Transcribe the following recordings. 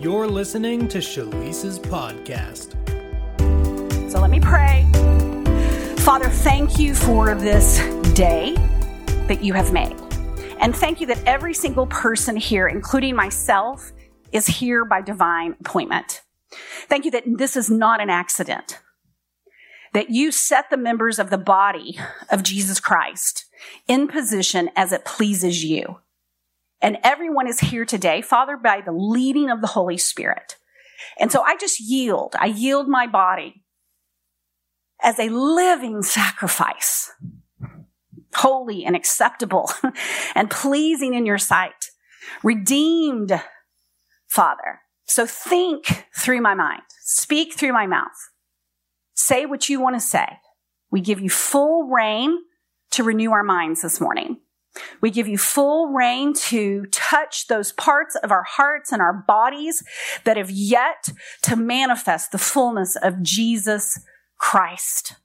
You're listening to Schlyce's podcast. So let me pray. Father, thank you for this day that you have made. And thank you that every single person here, including myself, is here by divine appointment. Thank you that this is not an accident. That you set the members of the body of Jesus Christ in position as it pleases you. And everyone is here today, Father, by the leading of the Holy Spirit. And so I just yield. I yield my body as a living sacrifice, holy and acceptable and pleasing in your sight, redeemed, Father. So think through my mind, speak through my mouth, say what you want to say. We give you full reign to renew our minds this morning. We give you full reign to touch those parts of our hearts and our bodies that have yet to manifest the fullness of Jesus Christ.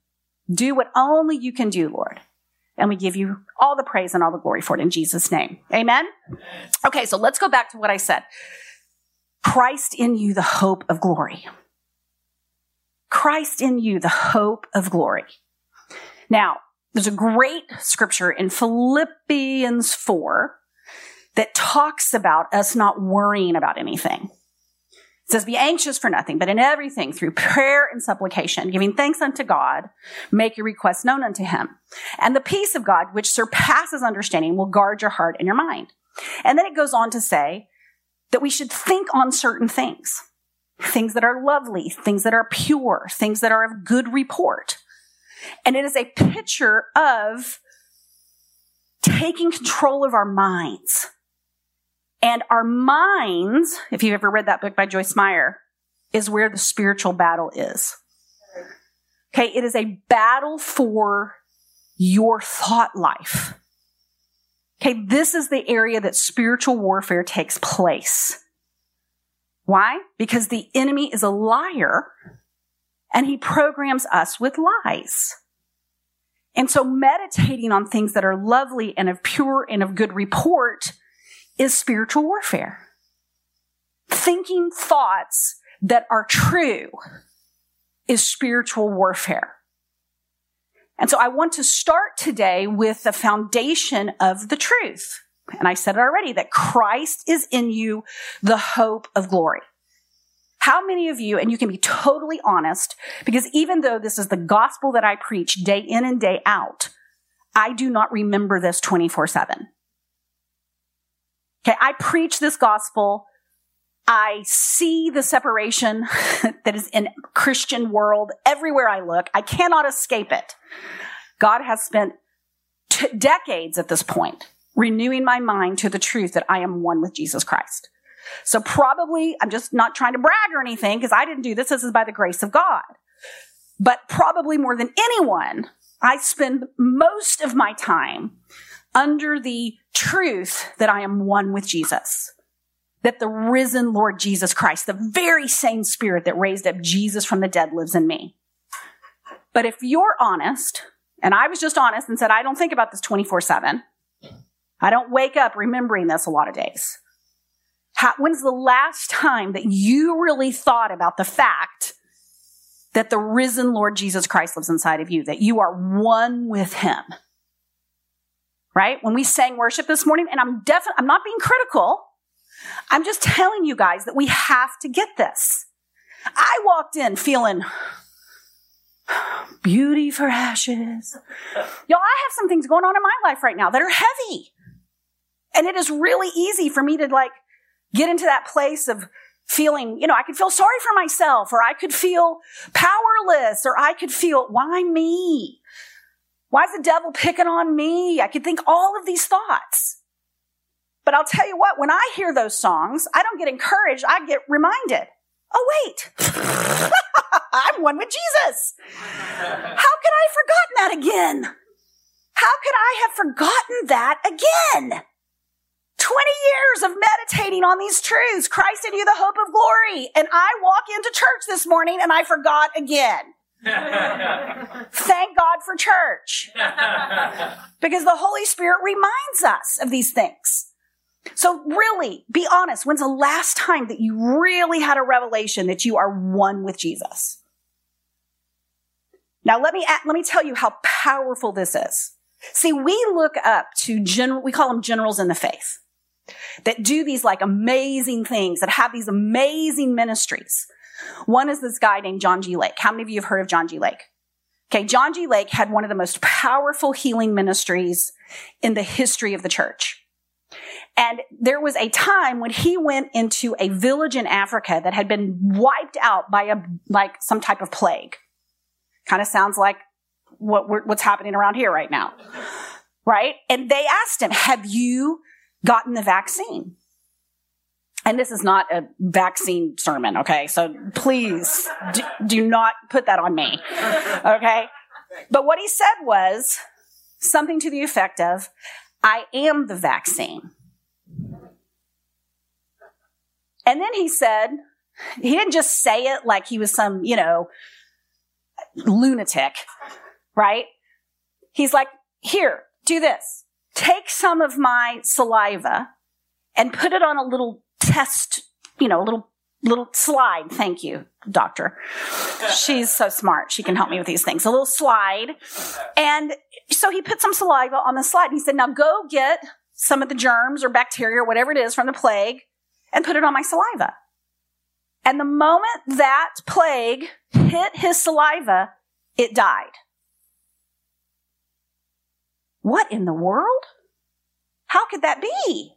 Do what only you can do, Lord. And we give you all the praise and all the glory for it in Jesus' name. Amen? Okay, so let's go back to what I said. Christ in you, the hope of glory. Christ in you, the hope of glory. Now, there's a great scripture in Philippians 4 that talks about us not worrying about anything. It says, Be anxious for nothing, but in everything, through prayer and supplication, giving thanks unto God, make your requests known unto him. And the peace of God, which surpasses understanding, will guard your heart and your mind. And then it goes on to say that we should think on certain things things that are lovely, things that are pure, things that are of good report. And it is a picture of taking control of our minds. And our minds, if you've ever read that book by Joyce Meyer, is where the spiritual battle is. Okay, it is a battle for your thought life. Okay, this is the area that spiritual warfare takes place. Why? Because the enemy is a liar and he programs us with lies. And so meditating on things that are lovely and of pure and of good report is spiritual warfare. Thinking thoughts that are true is spiritual warfare. And so I want to start today with the foundation of the truth. And I said it already that Christ is in you, the hope of glory. How many of you, and you can be totally honest, because even though this is the gospel that I preach day in and day out, I do not remember this 24 7. Okay, I preach this gospel. I see the separation that is in Christian world everywhere I look. I cannot escape it. God has spent t- decades at this point renewing my mind to the truth that I am one with Jesus Christ. So probably, I'm just not trying to brag or anything because I didn't do this. This is by the grace of God. But probably more than anyone, I spend most of my time under the truth that I am one with Jesus. That the risen Lord Jesus Christ, the very same spirit that raised up Jesus from the dead lives in me. But if you're honest, and I was just honest and said, I don't think about this 24 7. I don't wake up remembering this a lot of days. How, when's the last time that you really thought about the fact that the risen Lord Jesus Christ lives inside of you, that you are one with him? Right? When we sang worship this morning, and I'm definitely, I'm not being critical. I'm just telling you guys that we have to get this. I walked in feeling beauty for ashes. Y'all, I have some things going on in my life right now that are heavy. And it is really easy for me to like get into that place of feeling, you know, I could feel sorry for myself or I could feel powerless or I could feel, why me? Why is the devil picking on me? I could think all of these thoughts. But I'll tell you what, when I hear those songs, I don't get encouraged. I get reminded. Oh, wait. I'm one with Jesus. How could I have forgotten that again? How could I have forgotten that again? 20 years of meditating on these truths. Christ in you, the hope of glory. And I walk into church this morning and I forgot again. Thank God for church. because the Holy Spirit reminds us of these things. So really, be honest. When's the last time that you really had a revelation that you are one with Jesus? Now let me, let me tell you how powerful this is. See, we look up to general, we call them generals in the faith that do these like amazing things, that have these amazing ministries. One is this guy named John G. Lake. How many of you have heard of John G. Lake? Okay, John G. Lake had one of the most powerful healing ministries in the history of the church. And there was a time when he went into a village in Africa that had been wiped out by a, like some type of plague. Kind of sounds like what what's happening around here right now. Right? And they asked him, have you gotten the vaccine? And this is not a vaccine sermon, okay? So please do, do not put that on me, okay? But what he said was something to the effect of, I am the vaccine. And then he said, he didn't just say it like he was some, you know, lunatic, right? He's like, here, do this. Take some of my saliva and put it on a little test, you know, a little, little slide. Thank you, doctor. She's so smart. She can help me with these things. A little slide. And so he put some saliva on the slide. And he said, now go get some of the germs or bacteria or whatever it is from the plague and put it on my saliva. And the moment that plague hit his saliva, it died. What in the world? How could that be?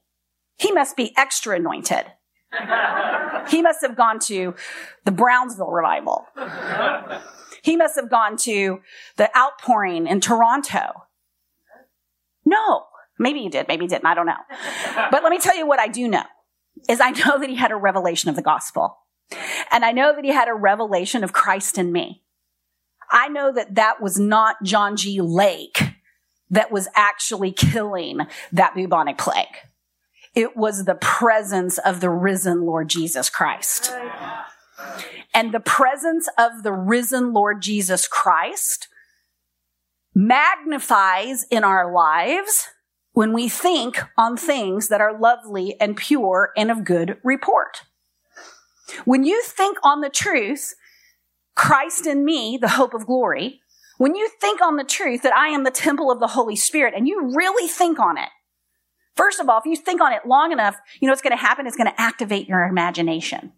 He must be extra anointed. he must have gone to the Brownsville revival. He must have gone to the outpouring in Toronto. No, maybe he did, maybe he didn't, I don't know. But let me tell you what I do know is I know that he had a revelation of the gospel. And I know that he had a revelation of Christ in me. I know that that was not John G. Lake that was actually killing that bubonic plague. It was the presence of the risen Lord Jesus Christ. And the presence of the risen Lord Jesus Christ magnifies in our lives when we think on things that are lovely and pure and of good report. When you think on the truth, Christ in me, the hope of glory, when you think on the truth that I am the temple of the Holy Spirit and you really think on it, first of all, if you think on it long enough, you know what's going to happen? It's going to activate your imagination.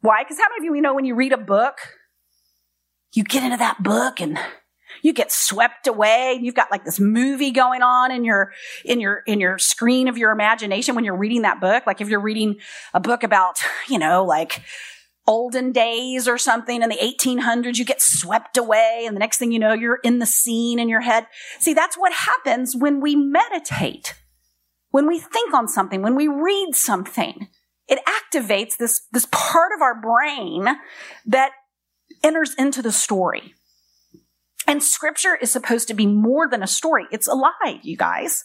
Why? Because how many of you, know, when you read a book, you get into that book and you get swept away. You've got like this movie going on in your, in your, in your screen of your imagination when you're reading that book. Like if you're reading a book about, you know, like olden days or something in the 1800s, you get swept away. And the next thing you know, you're in the scene in your head. See, that's what happens when we meditate, when we think on something, when we read something. It activates this, this part of our brain that enters into the story. And scripture is supposed to be more than a story. It's alive, you guys.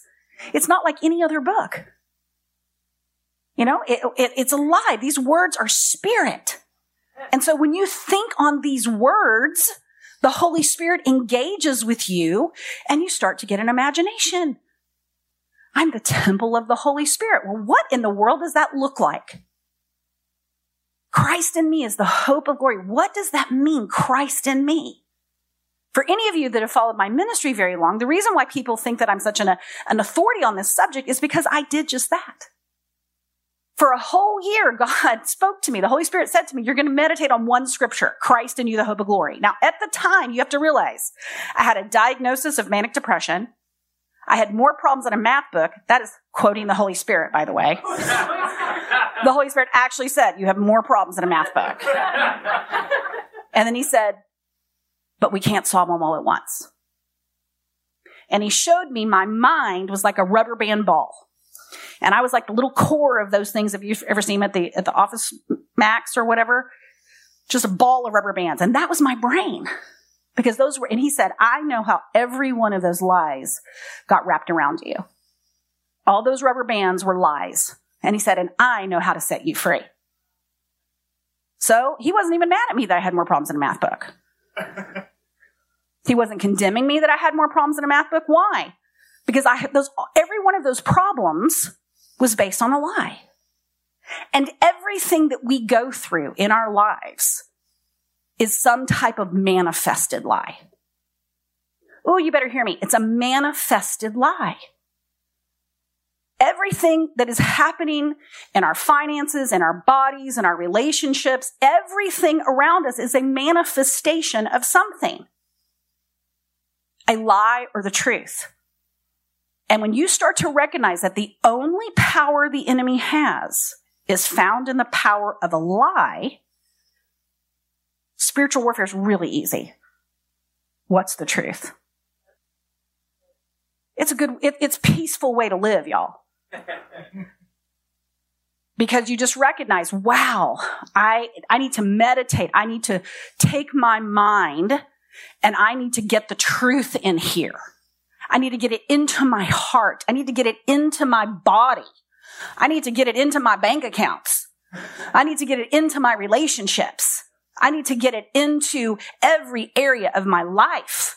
It's not like any other book. You know, it, it, it's alive. These words are spirit. And so when you think on these words, the Holy Spirit engages with you and you start to get an imagination. I'm the temple of the Holy Spirit. Well, what in the world does that look like? Christ in me is the hope of glory. What does that mean? Christ in me. For any of you that have followed my ministry very long, the reason why people think that I'm such an, an authority on this subject is because I did just that. For a whole year, God spoke to me. The Holy Spirit said to me, you're going to meditate on one scripture, Christ in you, the hope of glory. Now, at the time, you have to realize I had a diagnosis of manic depression. I had more problems than a math book. That is quoting the Holy Spirit, by the way. the Holy Spirit actually said, you have more problems than a math book. And then he said, but we can't solve them all at once. And he showed me my mind was like a rubber band ball. And I was like the little core of those things. Have you ever seen at the, at the office max or whatever? Just a ball of rubber bands. And that was my brain because those were, and he said, I know how every one of those lies got wrapped around you. All those rubber bands were lies. And he said, and I know how to set you free. So he wasn't even mad at me that I had more problems in a math book. he wasn't condemning me that I had more problems in a math book. Why? Because I those, every one of those problems was based on a lie. And everything that we go through in our lives is some type of manifested lie. Oh, you better hear me. It's a manifested lie. Everything that is happening in our finances, in our bodies, in our relationships, everything around us is a manifestation of something. A lie or the truth. And when you start to recognize that the only power the enemy has is found in the power of a lie, spiritual warfare is really easy. What's the truth? It's a good, it, it's peaceful way to live, y'all. because you just recognize, wow, I, I need to meditate. I need to take my mind and I need to get the truth in here. I need to get it into my heart. I need to get it into my body. I need to get it into my bank accounts. I need to get it into my relationships. I need to get it into every area of my life.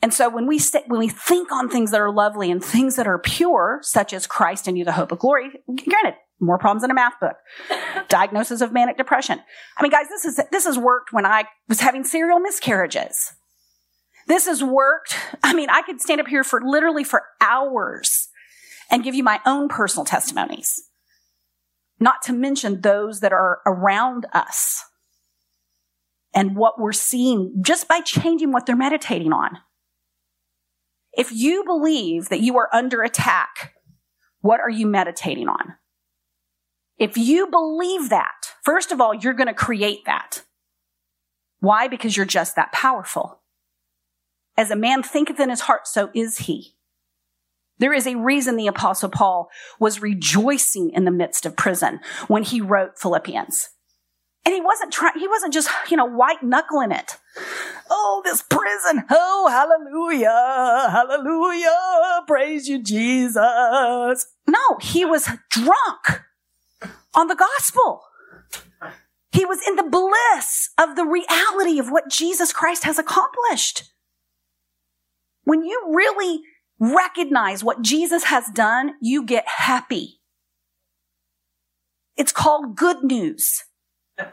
And so when we st- when we think on things that are lovely and things that are pure, such as Christ in you, the hope of glory, granted, more problems in a math book. Diagnosis of manic depression. I mean, guys, this is this has worked when I was having serial miscarriages. This has worked. I mean, I could stand up here for literally for hours and give you my own personal testimonies. Not to mention those that are around us and what we're seeing just by changing what they're meditating on. If you believe that you are under attack, what are you meditating on? If you believe that, first of all, you're going to create that. Why? Because you're just that powerful. As a man thinketh in his heart, so is he. There is a reason the apostle Paul was rejoicing in the midst of prison when he wrote Philippians. And he wasn't trying, he wasn't just, you know, white knuckling it. Oh, this prison. Oh, hallelujah. Hallelujah. Praise you, Jesus. No, he was drunk on the gospel. He was in the bliss of the reality of what Jesus Christ has accomplished. When you really recognize what Jesus has done, you get happy. It's called good news. and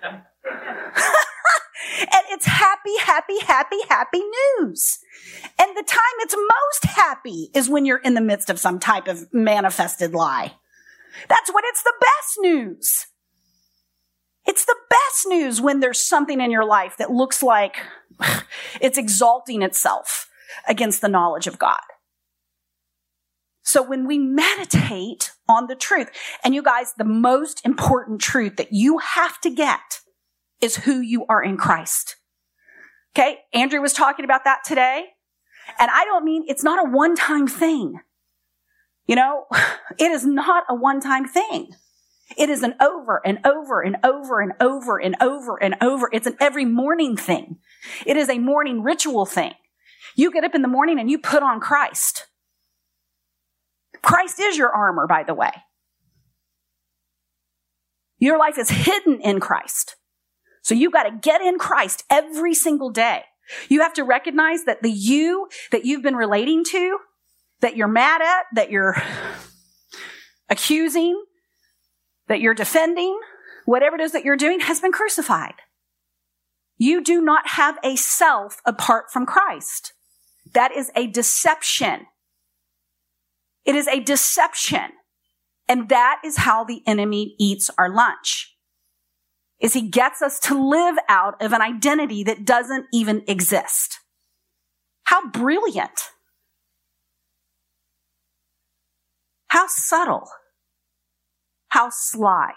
it's happy, happy, happy, happy news. And the time it's most happy is when you're in the midst of some type of manifested lie. That's when it's the best news. It's the best news when there's something in your life that looks like it's exalting itself against the knowledge of God. So when we meditate on the truth, and you guys, the most important truth that you have to get is who you are in Christ. Okay. Andrew was talking about that today. And I don't mean it's not a one time thing. You know, it is not a one time thing. It is an over and over and over and over and over and over. It's an every morning thing. It is a morning ritual thing. You get up in the morning and you put on Christ. Christ is your armor, by the way. Your life is hidden in Christ. So you've got to get in Christ every single day. You have to recognize that the you that you've been relating to, that you're mad at, that you're accusing, that you're defending, whatever it is that you're doing has been crucified. You do not have a self apart from Christ. That is a deception. It is a deception. And that is how the enemy eats our lunch. Is he gets us to live out of an identity that doesn't even exist. How brilliant. How subtle. How sly.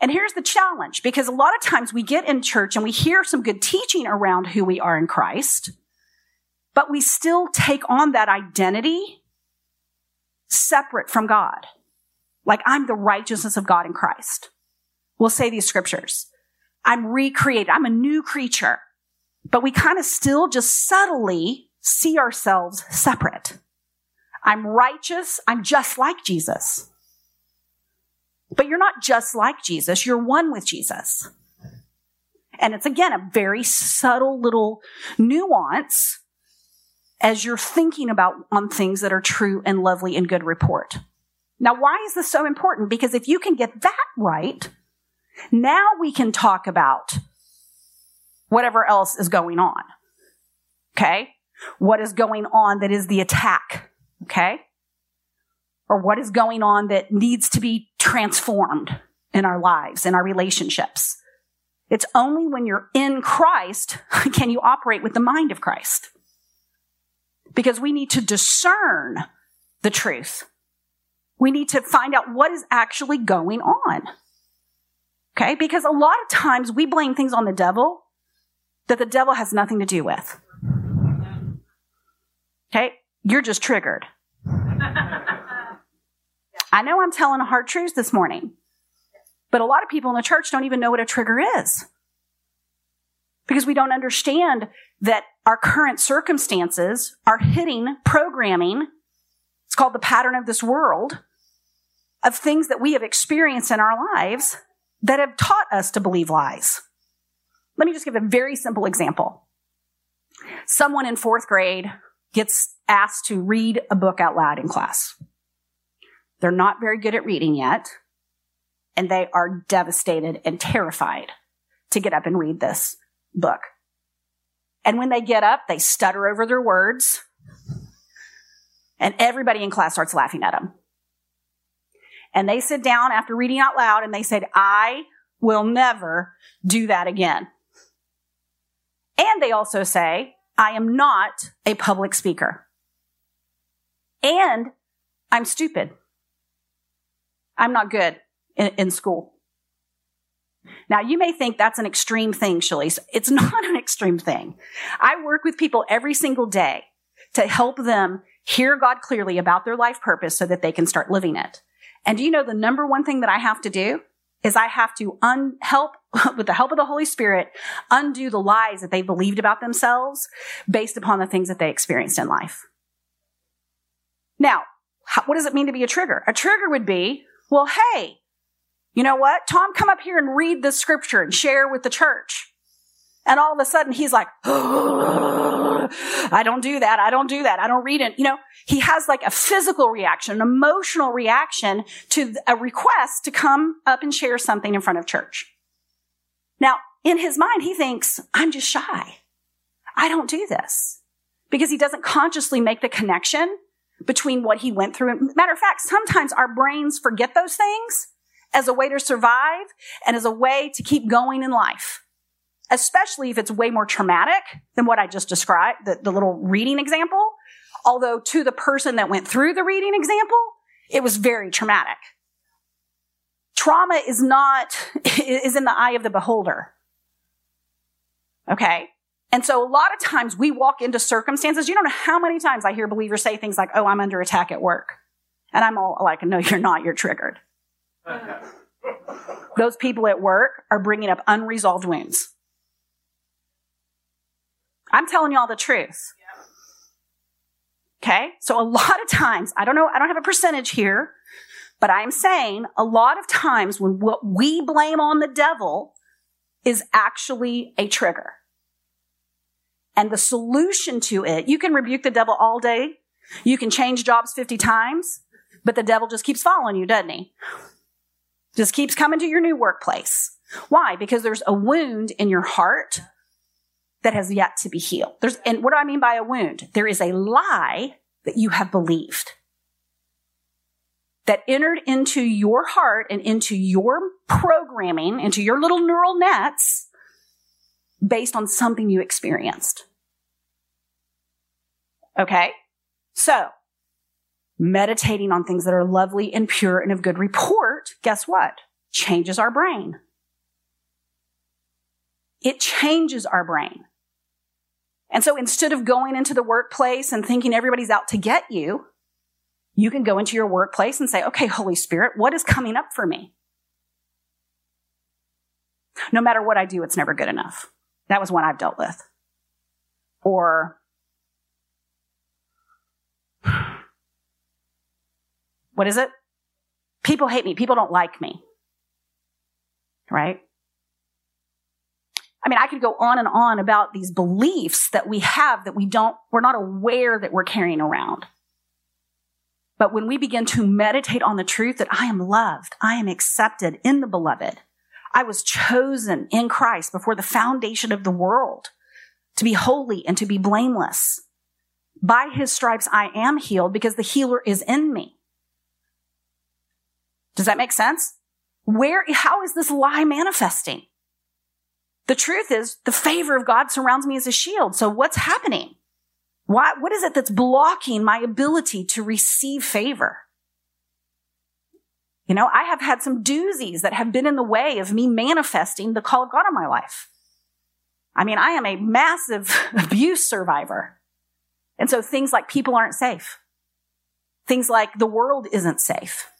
And here's the challenge because a lot of times we get in church and we hear some good teaching around who we are in Christ but we still take on that identity separate from God. Like I'm the righteousness of God in Christ. We'll say these scriptures. I'm recreated. I'm a new creature. But we kind of still just subtly see ourselves separate. I'm righteous. I'm just like Jesus. But you're not just like Jesus. You're one with Jesus. And it's again a very subtle little nuance as you're thinking about on things that are true and lovely and good report. Now, why is this so important? Because if you can get that right, now we can talk about whatever else is going on. Okay? What is going on that is the attack? Okay? Or what is going on that needs to be transformed in our lives, in our relationships? It's only when you're in Christ can you operate with the mind of Christ. Because we need to discern the truth. We need to find out what is actually going on. Okay? Because a lot of times we blame things on the devil that the devil has nothing to do with. Okay? You're just triggered. I know I'm telling a hard truth this morning, but a lot of people in the church don't even know what a trigger is. Because we don't understand that our current circumstances are hitting programming. It's called the pattern of this world of things that we have experienced in our lives that have taught us to believe lies. Let me just give a very simple example. Someone in fourth grade gets asked to read a book out loud in class. They're not very good at reading yet, and they are devastated and terrified to get up and read this book. And when they get up, they stutter over their words, and everybody in class starts laughing at them. And they sit down after reading out loud and they said, I will never do that again. And they also say, I am not a public speaker. And I'm stupid. I'm not good in, in school. Now, you may think that's an extreme thing, Schlyce. It's not an extreme thing. I work with people every single day to help them hear God clearly about their life purpose so that they can start living it. And do you know the number one thing that I have to do is I have to un- help with the help of the Holy Spirit undo the lies that they believed about themselves based upon the things that they experienced in life. Now, how, what does it mean to be a trigger? A trigger would be, well, hey, you know what? Tom, come up here and read the scripture and share with the church. And all of a sudden he's like, I don't do that. I don't do that. I don't read it. You know, he has like a physical reaction, an emotional reaction to a request to come up and share something in front of church. Now, in his mind, he thinks, I'm just shy. I don't do this because he doesn't consciously make the connection between what he went through. Matter of fact, sometimes our brains forget those things as a way to survive and as a way to keep going in life especially if it's way more traumatic than what I just described, the, the little reading example. Although to the person that went through the reading example, it was very traumatic. Trauma is not, is in the eye of the beholder. Okay. And so a lot of times we walk into circumstances, you don't know how many times I hear believers say things like, oh, I'm under attack at work. And I'm all like, no, you're not, you're triggered. Those people at work are bringing up unresolved wounds. I'm telling y'all the truth. Okay? So a lot of times, I don't know, I don't have a percentage here, but I'm saying a lot of times when what we blame on the devil is actually a trigger. And the solution to it, you can rebuke the devil all day. You can change jobs 50 times, but the devil just keeps following you, doesn't he? Just keeps coming to your new workplace. Why? Because there's a wound in your heart that has yet to be healed. There's, and what do I mean by a wound? There is a lie that you have believed that entered into your heart and into your programming, into your little neural nets based on something you experienced. Okay? So, meditating on things that are lovely and pure and of good report, guess what? Changes our brain. It changes our brain. And so instead of going into the workplace and thinking everybody's out to get you, you can go into your workplace and say, okay, Holy Spirit, what is coming up for me? No matter what I do, it's never good enough. That was one I've dealt with. Or, what is it? People hate me. People don't like me. Right? I mean, I could go on and on about these beliefs that we have that we don't, we're not aware that we're carrying around. But when we begin to meditate on the truth that I am loved, I am accepted in the beloved, I was chosen in Christ before the foundation of the world to be holy and to be blameless. By his stripes, I am healed because the healer is in me. Does that make sense? Where, how is this lie manifesting? The truth is the favor of God surrounds me as a shield. So what's happening? Why, what is it that's blocking my ability to receive favor? You know, I have had some doozies that have been in the way of me manifesting the call of God on my life. I mean, I am a massive abuse survivor. And so things like people aren't safe. Things like the world isn't safe.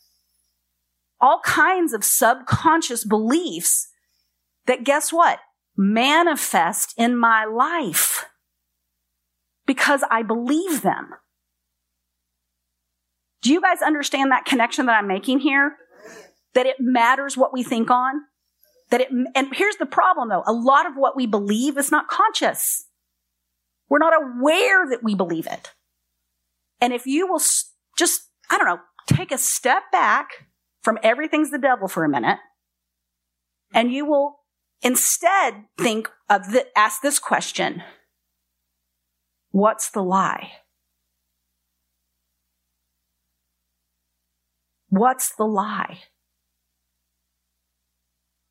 All kinds of subconscious beliefs that guess what? Manifest in my life because I believe them. Do you guys understand that connection that I'm making here? That it matters what we think on? That it, and here's the problem though. A lot of what we believe is not conscious. We're not aware that we believe it. And if you will just, I don't know, take a step back from everything's the devil for a minute, and you will instead think of the, ask this question. What's the lie? What's the lie?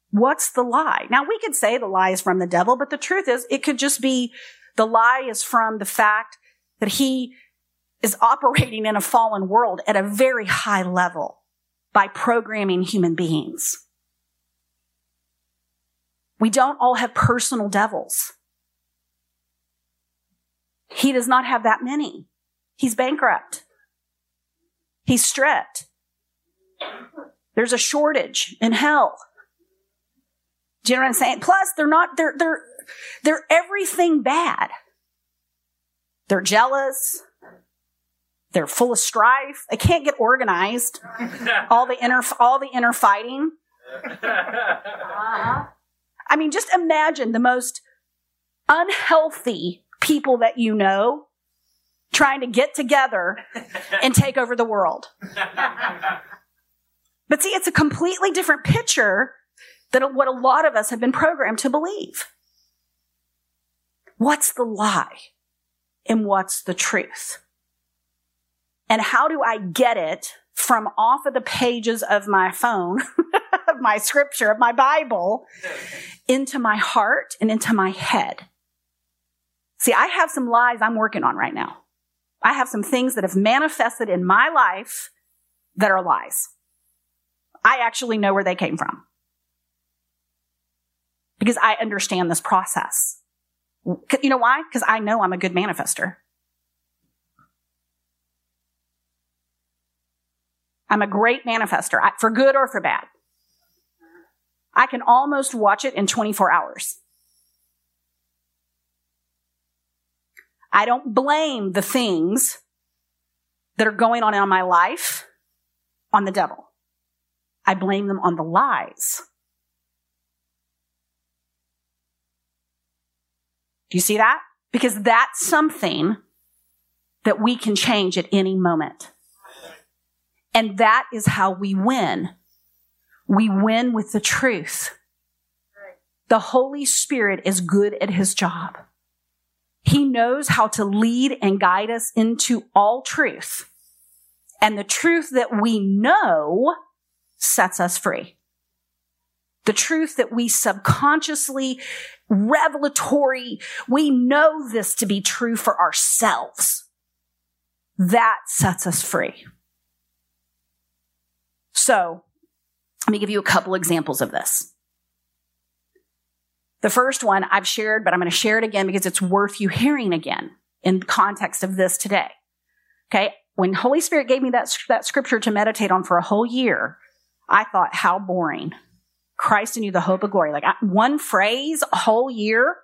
What's the lie? Now we could say the lie is from the devil, but the truth is it could just be the lie is from the fact that he is operating in a fallen world at a very high level by programming human beings. We don't all have personal devils. He does not have that many. He's bankrupt. He's stripped. There's a shortage in hell. Do you know what I'm saying? Plus, they're not, they're, they're, they're everything bad. They're jealous. They're full of strife. They can't get organized. all the inner, all the inner fighting. Uh-huh. I mean, just imagine the most unhealthy people that you know trying to get together and take over the world. But see, it's a completely different picture than what a lot of us have been programmed to believe. What's the lie and what's the truth? And how do I get it from off of the pages of my phone, of my scripture, of my Bible, into my heart and into my head? See, I have some lies I'm working on right now. I have some things that have manifested in my life that are lies. I actually know where they came from because I understand this process. You know why? Because I know I'm a good manifester. I'm a great manifester, for good or for bad. I can almost watch it in 24 hours. I don't blame the things that are going on in my life on the devil. I blame them on the lies. Do you see that? Because that's something that we can change at any moment. And that is how we win. We win with the truth. The Holy Spirit is good at his job. He knows how to lead and guide us into all truth. And the truth that we know sets us free. The truth that we subconsciously, revelatory, we know this to be true for ourselves. That sets us free. So, let me give you a couple examples of this. The first one I've shared, but I'm going to share it again because it's worth you hearing again in context of this today. Okay. When Holy Spirit gave me that, that scripture to meditate on for a whole year, I thought, how boring. Christ in you, the hope of glory. Like one phrase, a whole year.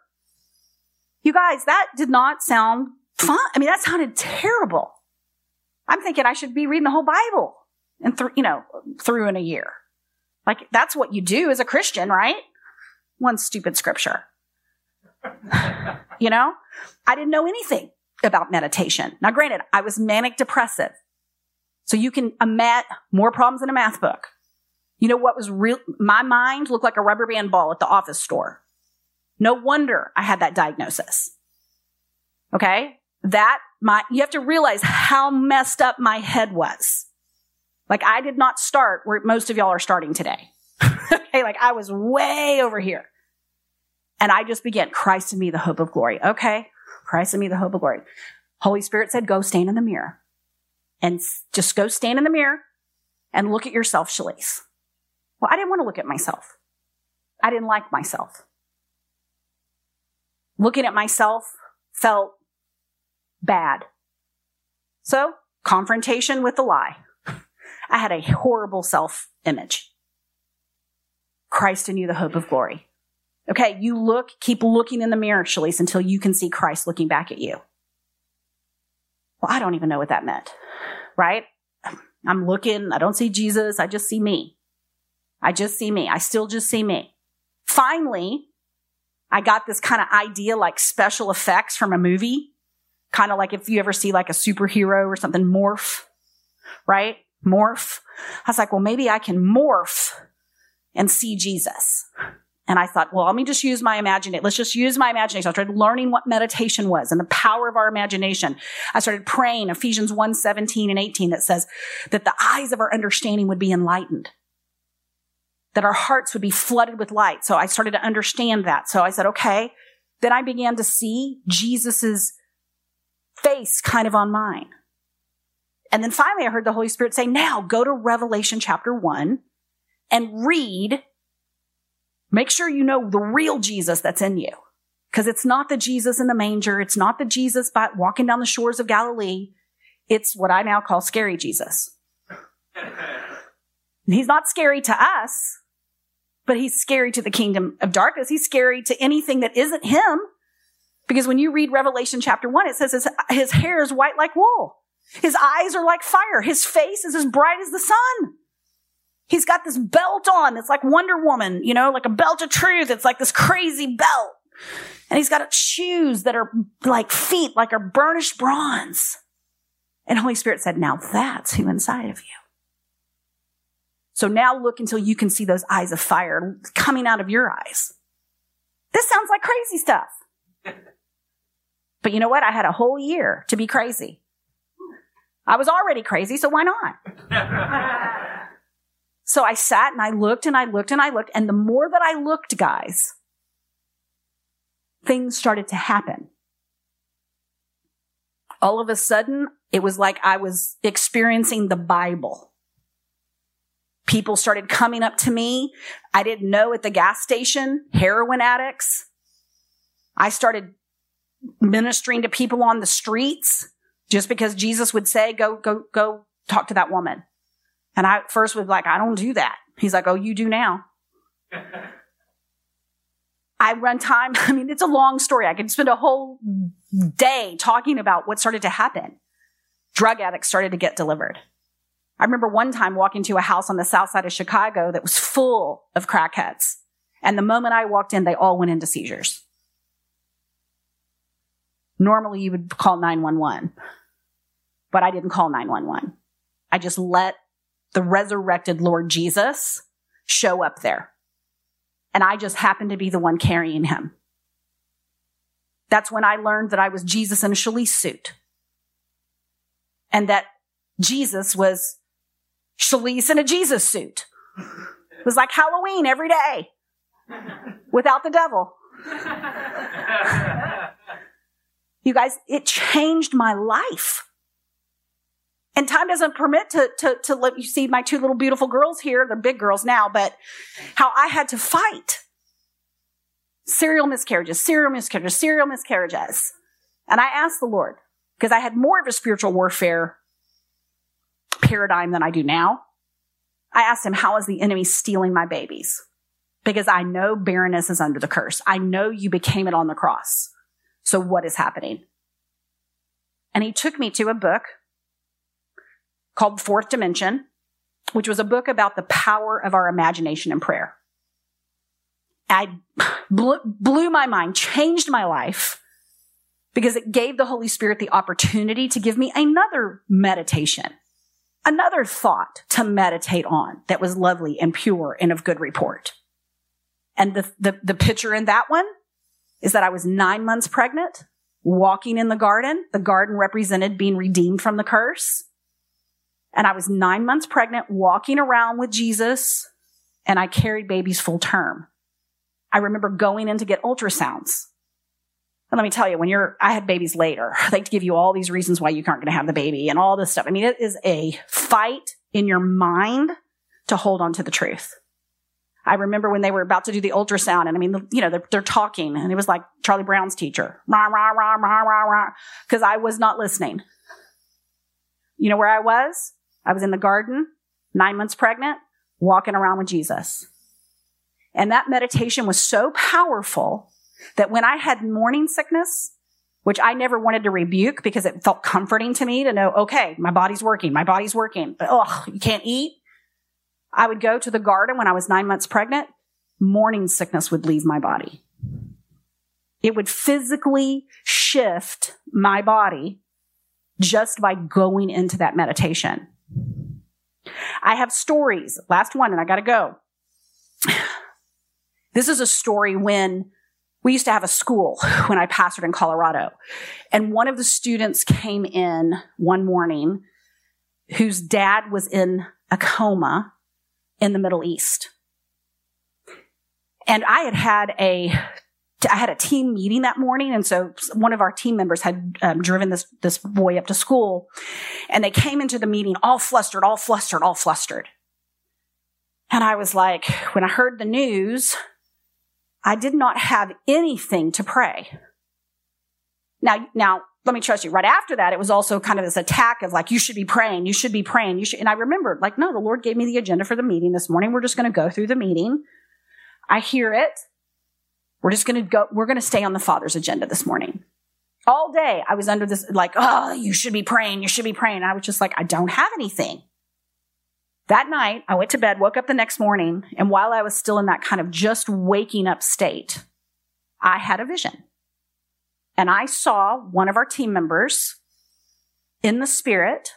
You guys, that did not sound fun. I mean, that sounded terrible. I'm thinking I should be reading the whole Bible and th- you know, through in a year. Like that's what you do as a Christian, right? one stupid scripture. you know, I didn't know anything about meditation. Now, granted, I was manic depressive. So you can imagine more problems in a math book. You know what was real? My mind looked like a rubber band ball at the office store. No wonder I had that diagnosis. Okay. That my, you have to realize how messed up my head was. Like I did not start where most of y'all are starting today. okay. Like I was way over here. And I just began Christ in me, the hope of glory. Okay. Christ in me, the hope of glory. Holy Spirit said, go stand in the mirror and just go stand in the mirror and look at yourself, Schlyce. Well, I didn't want to look at myself. I didn't like myself. Looking at myself felt bad. So, confrontation with the lie. I had a horrible self image. Christ in you, the hope of glory. Okay, you look, keep looking in the mirror, Schlyce, until you can see Christ looking back at you. Well, I don't even know what that meant, right? I'm looking, I don't see Jesus, I just see me. I just see me. I still just see me. Finally, I got this kind of idea like special effects from a movie. Kind of like if you ever see like a superhero or something morph, right? Morph. I was like, well, maybe I can morph and see Jesus. And I thought, well, let me just use my imagination. Let's just use my imagination. I started learning what meditation was and the power of our imagination. I started praying Ephesians 1, 17 and 18 that says that the eyes of our understanding would be enlightened that our hearts would be flooded with light. So I started to understand that. So I said, okay. Then I began to see Jesus's face kind of on mine. And then finally I heard the Holy Spirit say, now go to Revelation chapter one and read. Make sure you know the real Jesus that's in you. Cause it's not the Jesus in the manger. It's not the Jesus by walking down the shores of Galilee. It's what I now call scary Jesus. he's not scary to us, but he's scary to the kingdom of darkness. He's scary to anything that isn't him. Because when you read Revelation chapter one, it says his, his hair is white like wool. His eyes are like fire. His face is as bright as the sun. He's got this belt on. It's like Wonder Woman, you know, like a belt of truth. It's like this crazy belt. And he's got shoes that are like feet, like are burnished bronze. And Holy Spirit said, now that's who inside of you. So now look until you can see those eyes of fire coming out of your eyes. This sounds like crazy stuff. But you know what? I had a whole year to be crazy. I was already crazy, so why not? so I sat and I looked and I looked and I looked. And the more that I looked, guys, things started to happen. All of a sudden, it was like I was experiencing the Bible people started coming up to me. I didn't know at the gas station, heroin addicts. I started ministering to people on the streets just because Jesus would say, go, go, go talk to that woman. And I first was like, I don't do that. He's like, oh, you do now. I run time. I mean, it's a long story. I could spend a whole day talking about what started to happen. Drug addicts started to get delivered. I remember one time walking to a house on the south side of Chicago that was full of crackheads. And the moment I walked in, they all went into seizures. Normally you would call 911, but I didn't call 911. I just let the resurrected Lord Jesus show up there. And I just happened to be the one carrying him. That's when I learned that I was Jesus in a Schlyce suit. And that Jesus was Schlyce in a Jesus suit. It was like Halloween every day without the devil. you guys, it changed my life. And time doesn't permit to, to, to let you see my two little beautiful girls here. They're big girls now, but how I had to fight serial miscarriages, serial miscarriages, serial miscarriages. And I asked the Lord, because I had more of a spiritual warfare paradigm than I do now. I asked him, how is the enemy stealing my babies? Because I know barrenness is under the curse. I know you became it on the cross. So what is happening? And he took me to a book called Fourth Dimension, which was a book about the power of our imagination and prayer. I blew, blew my mind, changed my life because it gave the Holy Spirit the opportunity to give me another meditation, another thought to meditate on that was lovely and pure and of good report. And the, the, the picture in that one is that I was nine months pregnant, walking in the garden. The garden represented being redeemed from the curse. And I was nine months pregnant, walking around with Jesus, and I carried babies full term. I remember going in to get ultrasounds. And let me tell you, when you're, I had babies later. They give you all these reasons why you aren't going to have the baby and all this stuff. I mean, it is a fight in your mind to hold on to the truth. I remember when they were about to do the ultrasound, and I mean, you know, they're, they're talking, and it was like Charlie Brown's teacher, rah, rah, rah, rah, rah, rah, because I was not listening. You know where I was? I was in the garden, nine months pregnant, walking around with Jesus. And that meditation was so powerful that when I had morning sickness, which I never wanted to rebuke because it felt comforting to me to know, okay, my body's working, my body's working, oh, you can't eat. I would go to the garden when I was nine months pregnant. Morning sickness would leave my body. It would physically shift my body just by going into that meditation. I have stories. Last one, and I got to go. This is a story when we used to have a school when I pastored in Colorado. And one of the students came in one morning whose dad was in a coma in the Middle East. And I had had a I had a team meeting that morning, and so one of our team members had um, driven this this boy up to school, and they came into the meeting all flustered, all flustered, all flustered. And I was like, when I heard the news, I did not have anything to pray. Now, now let me trust you. Right after that, it was also kind of this attack of like, you should be praying, you should be praying, you should. And I remembered, like, no, the Lord gave me the agenda for the meeting this morning. We're just going to go through the meeting. I hear it. We're just going to go, we're going to stay on the Father's agenda this morning. All day, I was under this, like, oh, you should be praying, you should be praying. I was just like, I don't have anything. That night, I went to bed, woke up the next morning, and while I was still in that kind of just waking up state, I had a vision. And I saw one of our team members in the spirit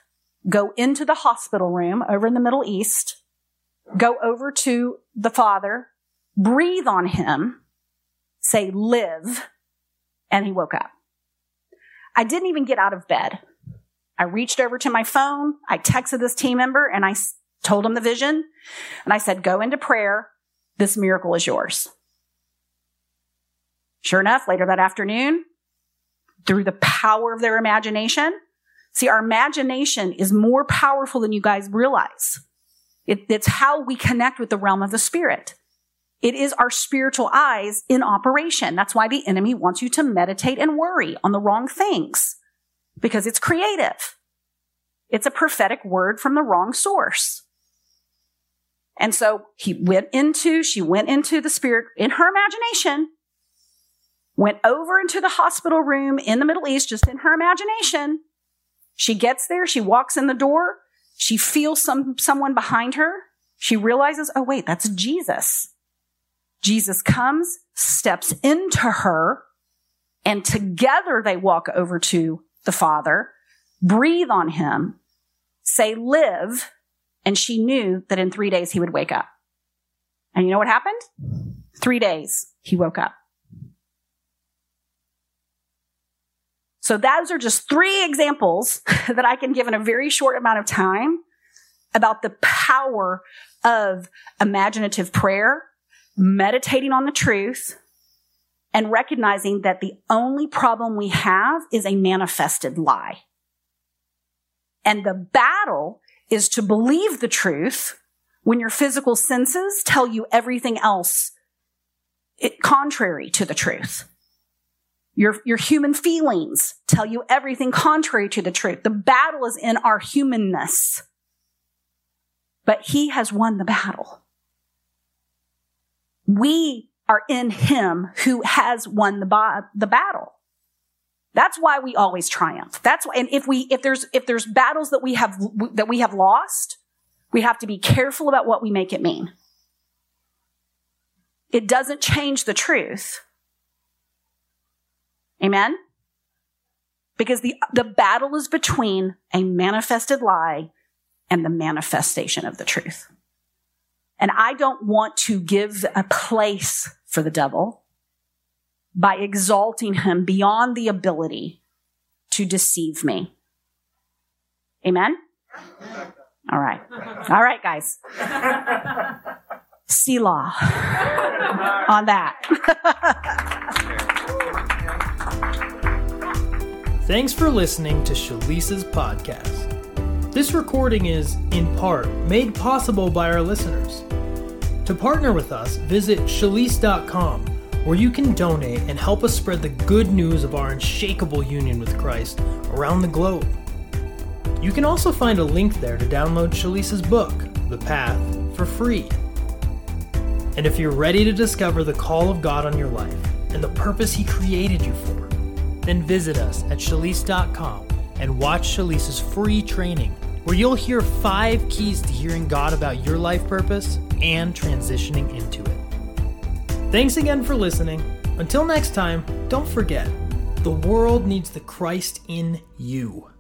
go into the hospital room over in the Middle East, go over to the father, breathe on him, say, live, and he woke up. I didn't even get out of bed. I reached over to my phone. I texted this team member and I told him the vision. And I said, go into prayer. This miracle is yours. Sure enough, later that afternoon, through the power of their imagination. See, our imagination is more powerful than you guys realize. It, it's how we connect with the realm of the spirit. It is our spiritual eyes in operation. That's why the enemy wants you to meditate and worry on the wrong things because it's creative. It's a prophetic word from the wrong source. And so he went into, she went into the spirit in her imagination went over into the hospital room in the Middle East, just in her imagination. She gets there, she walks in the door, she feels some, someone behind her. She realizes, oh, wait, that's Jesus. Jesus comes, steps into her, and together they walk over to the Father, breathe on him, say, live, and she knew that in three days he would wake up. And you know what happened? Three days he woke up. So those are just three examples that I can give in a very short amount of time about the power of imaginative prayer, meditating on the truth, and recognizing that the only problem we have is a manifested lie. And the battle is to believe the truth when your physical senses tell you everything else contrary to the truth. Your, your human feelings tell you everything contrary to the truth. The battle is in our humanness. But he has won the battle. We are in him who has won the, ba- the battle. That's why we always triumph. That's why, and if we, if there's, if there's battles that we have, that we have lost, we have to be careful about what we make it mean. it doesn't change the truth. Amen? Because the, the battle is between a manifested lie and the manifestation of the truth. And I don't want to give a place for the devil by exalting him beyond the ability to deceive me. Amen? All right. All right, guys. See Selah on that. Thanks for listening to Schlyce's podcast. This recording is, in part, made possible by our listeners. To partner with us, visit schlyce.com, where you can donate and help us spread the good news of our unshakable union with Christ around the globe. You can also find a link there to download Schlyce's book, The Path, for free. And if you're ready to discover the call of God on your life and the purpose He created you for, then visit us at schlyce.com and watch Schlyce's free training, where you'll hear five keys to hearing God about your life purpose and transitioning into it. Thanks again for listening. Until next time, don't forget the world needs the Christ in you.